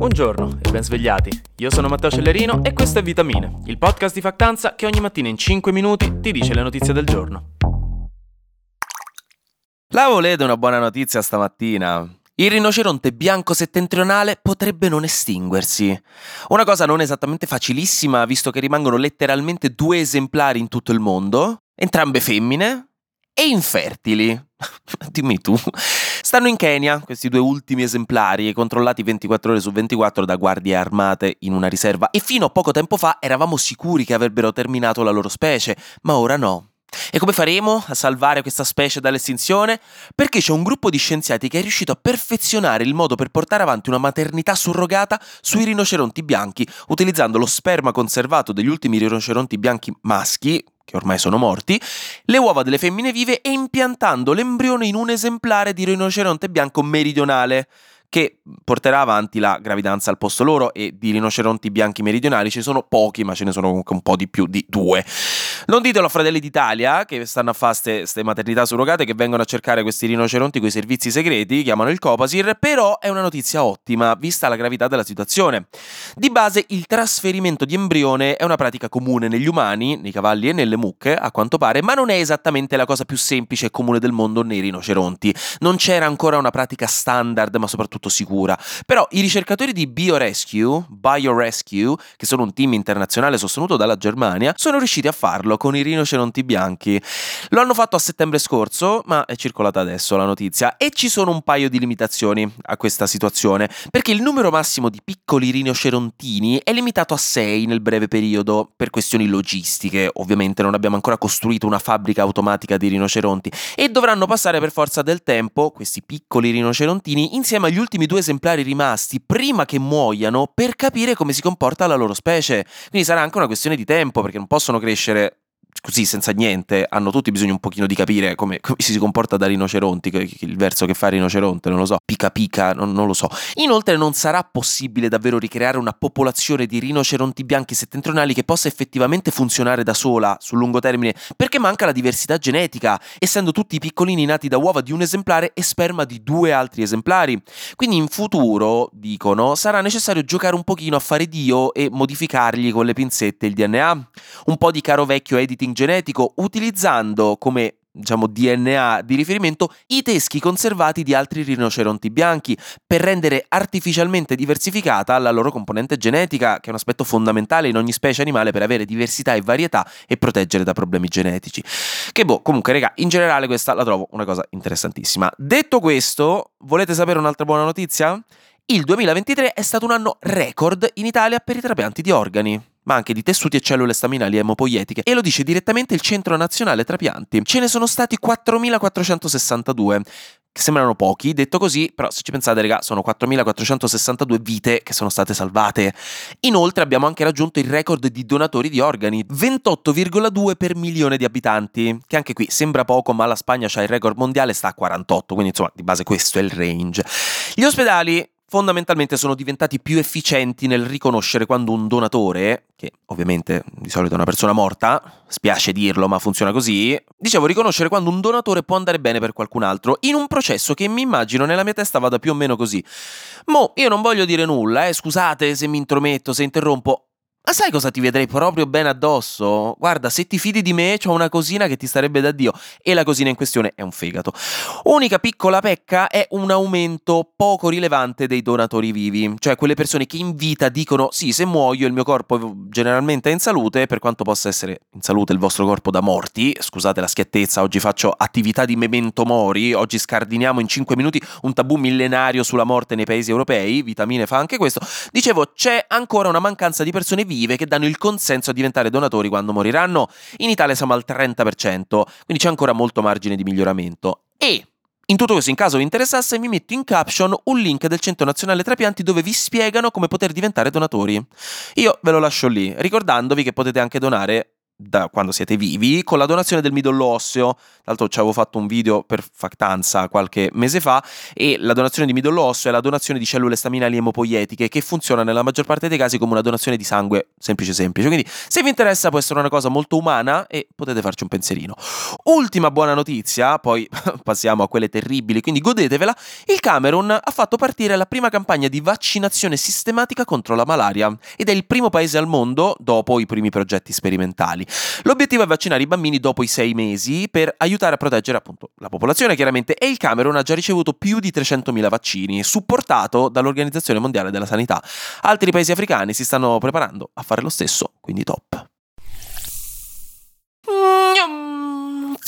Buongiorno e ben svegliati. Io sono Matteo Cellerino e questo è Vitamine, il podcast di Factanza che ogni mattina in 5 minuti ti dice le notizie del giorno. La volete una buona notizia stamattina? Il rinoceronte bianco settentrionale potrebbe non estinguersi. Una cosa non esattamente facilissima, visto che rimangono letteralmente due esemplari in tutto il mondo, entrambe femmine e infertili. Dimmi tu. Stanno in Kenya, questi due ultimi esemplari, controllati 24 ore su 24 da guardie armate in una riserva, e fino a poco tempo fa eravamo sicuri che avrebbero terminato la loro specie, ma ora no. E come faremo a salvare questa specie dall'estinzione? Perché c'è un gruppo di scienziati che è riuscito a perfezionare il modo per portare avanti una maternità surrogata sui rinoceronti bianchi, utilizzando lo sperma conservato degli ultimi rinoceronti bianchi maschi, che ormai sono morti, le uova delle femmine vive e impiantando l'embrione in un esemplare di rinoceronte bianco meridionale che porterà avanti la gravidanza al posto loro e di rinoceronti bianchi meridionali ci sono pochi, ma ce ne sono comunque un po' di più di due. Non ditelo a Fratelli d'Italia che stanno a fare queste maternità surrogate che vengono a cercare questi rinoceronti con i servizi segreti, chiamano il Copasir, però è una notizia ottima vista la gravità della situazione. Di base il trasferimento di embrione è una pratica comune negli umani, nei cavalli e nelle mucche, a quanto pare, ma non è esattamente la cosa più semplice e comune del mondo nei rinoceronti. Non c'era ancora una pratica standard, ma soprattutto tutto sicura. Però i ricercatori di BioRescue, BioRescue, che sono un team internazionale sostenuto dalla Germania, sono riusciti a farlo con i rinoceronti bianchi. Lo hanno fatto a settembre scorso, ma è circolata adesso la notizia, e ci sono un paio di limitazioni a questa situazione, perché il numero massimo di piccoli rinocerontini è limitato a 6 nel breve periodo, per questioni logistiche, ovviamente non abbiamo ancora costruito una fabbrica automatica di rinoceronti, e dovranno passare per forza del tempo, questi piccoli rinocerontini, insieme agli ultimi due esemplari rimasti prima che muoiano per capire come si comporta la loro specie. Quindi sarà anche una questione di tempo perché non possono crescere così senza niente, hanno tutti bisogno un pochino di capire come, come si comporta da rinoceronti, il verso che fa rinoceronte, non lo so, pica pica, non, non, lo so. Inoltre non sarà possibile davvero ricreare una popolazione di rinoceronti bianchi settentrionali che possa effettivamente funzionare da sola sul lungo termine, perché manca la diversità genetica, essendo tutti piccolini nati da uova di un esemplare e sperma di due altri esemplari. Quindi in futuro, dicono, sarà necessario giocare un pochino a fare Dio e modificargli con le pinzette il DNA. Un po' di caro vecchio editing editing genetico utilizzando come diciamo DNA di riferimento i teschi conservati di altri rinoceronti bianchi per rendere artificialmente diversificata la loro componente genetica, che è un aspetto fondamentale in ogni specie animale per avere diversità e varietà e proteggere da problemi genetici. Che boh, comunque, raga, in generale questa la trovo una cosa interessantissima. Detto questo, volete sapere un'altra buona notizia? Il 2023 è stato un anno record in Italia per i trapianti di organi ma anche di tessuti e cellule staminali emopoietiche, e lo dice direttamente il Centro Nazionale Trapianti. Ce ne sono stati 4.462 che sembrano pochi, detto così, però se ci pensate, raga, sono 4.462 vite che sono state salvate. Inoltre abbiamo anche raggiunto il record di donatori di organi, 28,2 per milione di abitanti, che anche qui sembra poco, ma la Spagna ha il record mondiale, sta a 48, quindi insomma, di base questo è il range. Gli ospedali fondamentalmente sono diventati più efficienti nel riconoscere quando un donatore, che ovviamente di solito è una persona morta, spiace dirlo ma funziona così, dicevo riconoscere quando un donatore può andare bene per qualcun altro, in un processo che mi immagino nella mia testa vada più o meno così. Mo, io non voglio dire nulla, eh, scusate se mi intrometto, se interrompo, ma sai cosa ti vedrei proprio bene addosso? Guarda, se ti fidi di me, ho una cosina che ti starebbe da Dio. E la cosina in questione è un fegato. Unica piccola pecca è un aumento poco rilevante dei donatori vivi. Cioè quelle persone che in vita dicono: Sì, se muoio il mio corpo generalmente è in salute, per quanto possa essere in salute il vostro corpo da morti. Scusate la schiattezza, oggi faccio attività di memento mori. Oggi scardiniamo in 5 minuti un tabù millenario sulla morte nei paesi europei. Vitamine fa anche questo. Dicevo, c'è ancora una mancanza di persone vive che danno il consenso a diventare donatori quando moriranno. In Italia siamo al 30%, quindi c'è ancora molto margine di miglioramento. E in tutto questo, in caso vi interessasse, vi metto in caption un link del Centro Nazionale Trapianti dove vi spiegano come poter diventare donatori. Io ve lo lascio lì, ricordandovi che potete anche donare da quando siete vivi con la donazione del midollo osseo. Tra l'altro ci avevo fatto un video per Factanza qualche mese fa e la donazione di midollo osseo è la donazione di cellule staminali emopoietiche che funziona nella maggior parte dei casi come una donazione di sangue semplice semplice. Quindi se vi interessa può essere una cosa molto umana e potete farci un pensierino. Ultima buona notizia, poi passiamo a quelle terribili, quindi godetevela. Il Camerun ha fatto partire la prima campagna di vaccinazione sistematica contro la malaria ed è il primo paese al mondo dopo i primi progetti sperimentali. L'obiettivo è vaccinare i bambini dopo i sei mesi per aiutare a proteggere appunto la popolazione chiaramente e il Camerun ha già ricevuto più di 300.000 vaccini, supportato dall'Organizzazione Mondiale della Sanità. Altri paesi africani si stanno preparando a fare lo stesso, quindi top.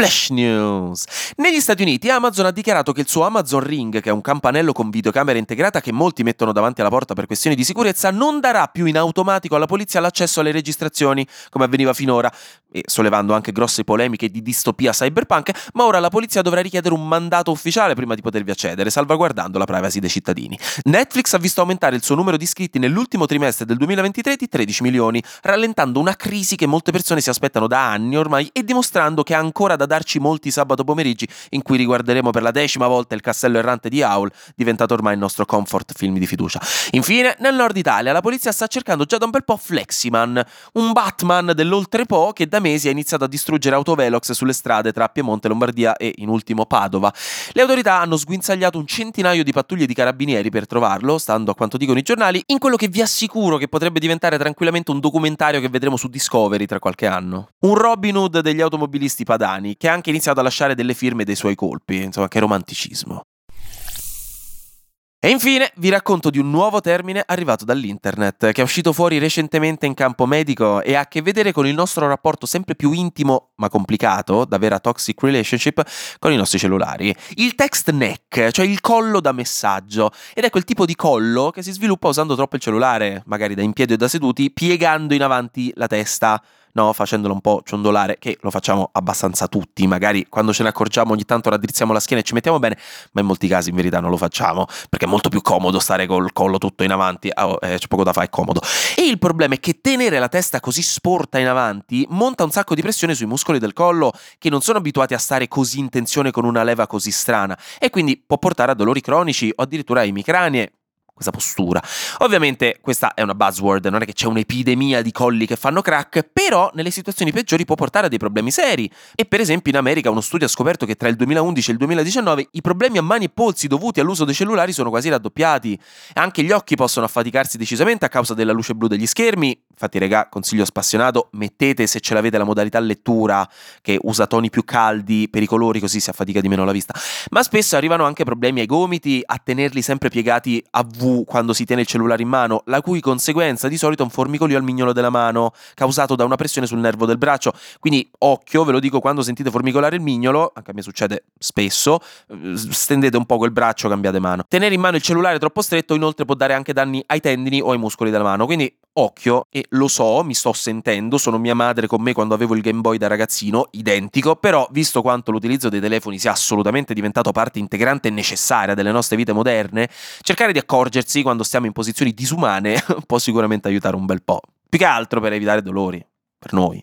Flash News. Negli Stati Uniti Amazon ha dichiarato che il suo Amazon Ring, che è un campanello con videocamera integrata che molti mettono davanti alla porta per questioni di sicurezza, non darà più in automatico alla polizia l'accesso alle registrazioni, come avveniva finora, e sollevando anche grosse polemiche di distopia cyberpunk, ma ora la polizia dovrà richiedere un mandato ufficiale prima di potervi accedere, salvaguardando la privacy dei cittadini. Netflix ha visto aumentare il suo numero di iscritti nell'ultimo trimestre del 2023 di 13 milioni, rallentando una crisi che molte persone si aspettano da anni ormai e dimostrando che ha ancora da darci molti sabato pomeriggi in cui riguarderemo per la decima volta il castello errante di Howl, diventato ormai il nostro comfort film di fiducia. Infine, nel nord Italia la polizia sta cercando già da un bel po' Fleximan, un Batman dell'oltrepo che da mesi ha iniziato a distruggere autovelox sulle strade tra Piemonte, Lombardia e in ultimo Padova. Le autorità hanno sguinzagliato un centinaio di pattuglie di carabinieri per trovarlo, stando a quanto dicono i giornali, in quello che vi assicuro che potrebbe diventare tranquillamente un documentario che vedremo su Discovery tra qualche anno. Un Robin Hood degli automobilisti padani, che ha anche iniziato a lasciare delle firme dei suoi colpi. Insomma, che romanticismo. E infine vi racconto di un nuovo termine arrivato dall'internet, che è uscito fuori recentemente in campo medico e ha a che vedere con il nostro rapporto sempre più intimo ma complicato, da vera toxic relationship, con i nostri cellulari. Il text neck, cioè il collo da messaggio, ed è quel tipo di collo che si sviluppa usando troppo il cellulare, magari da in piedi o da seduti, piegando in avanti la testa no? facendolo un po' ciondolare, che lo facciamo abbastanza tutti, magari quando ce ne accorgiamo ogni tanto raddrizziamo la schiena e ci mettiamo bene, ma in molti casi in verità non lo facciamo, perché è molto più comodo stare col collo tutto in avanti, oh, eh, c'è poco da fare, è comodo. E il problema è che tenere la testa così sporta in avanti monta un sacco di pressione sui muscoli del collo che non sono abituati a stare così in tensione con una leva così strana e quindi può portare a dolori cronici o addirittura a emicranie questa postura. Ovviamente questa è una buzzword, non è che c'è un'epidemia di colli che fanno crack, però nelle situazioni peggiori può portare a dei problemi seri. E per esempio in America uno studio ha scoperto che tra il 2011 e il 2019 i problemi a mani e polsi dovuti all'uso dei cellulari sono quasi raddoppiati. Anche gli occhi possono affaticarsi decisamente a causa della luce blu degli schermi. Infatti, regà, consiglio spassionato, mettete se ce l'avete la modalità lettura che usa toni più caldi per i colori così si affatica di meno la vista. Ma spesso arrivano anche problemi ai gomiti a tenerli sempre piegati a V quando si tiene il cellulare in mano, la cui conseguenza di solito è un formicolio al mignolo della mano, causato da una pressione sul nervo del braccio. Quindi occhio, ve lo dico quando sentite formicolare il mignolo, anche a me succede spesso, stendete un po' quel braccio, cambiate mano. Tenere in mano il cellulare troppo stretto inoltre può dare anche danni ai tendini o ai muscoli della mano, quindi occhio e lo so, mi sto sentendo, sono mia madre con me quando avevo il Game Boy da ragazzino, identico, però visto quanto l'utilizzo dei telefoni sia assolutamente diventato parte integrante e necessaria delle nostre vite moderne, cercare di accorgersi quando stiamo in posizioni disumane può sicuramente aiutare un bel po'. Più che altro per evitare dolori, per noi.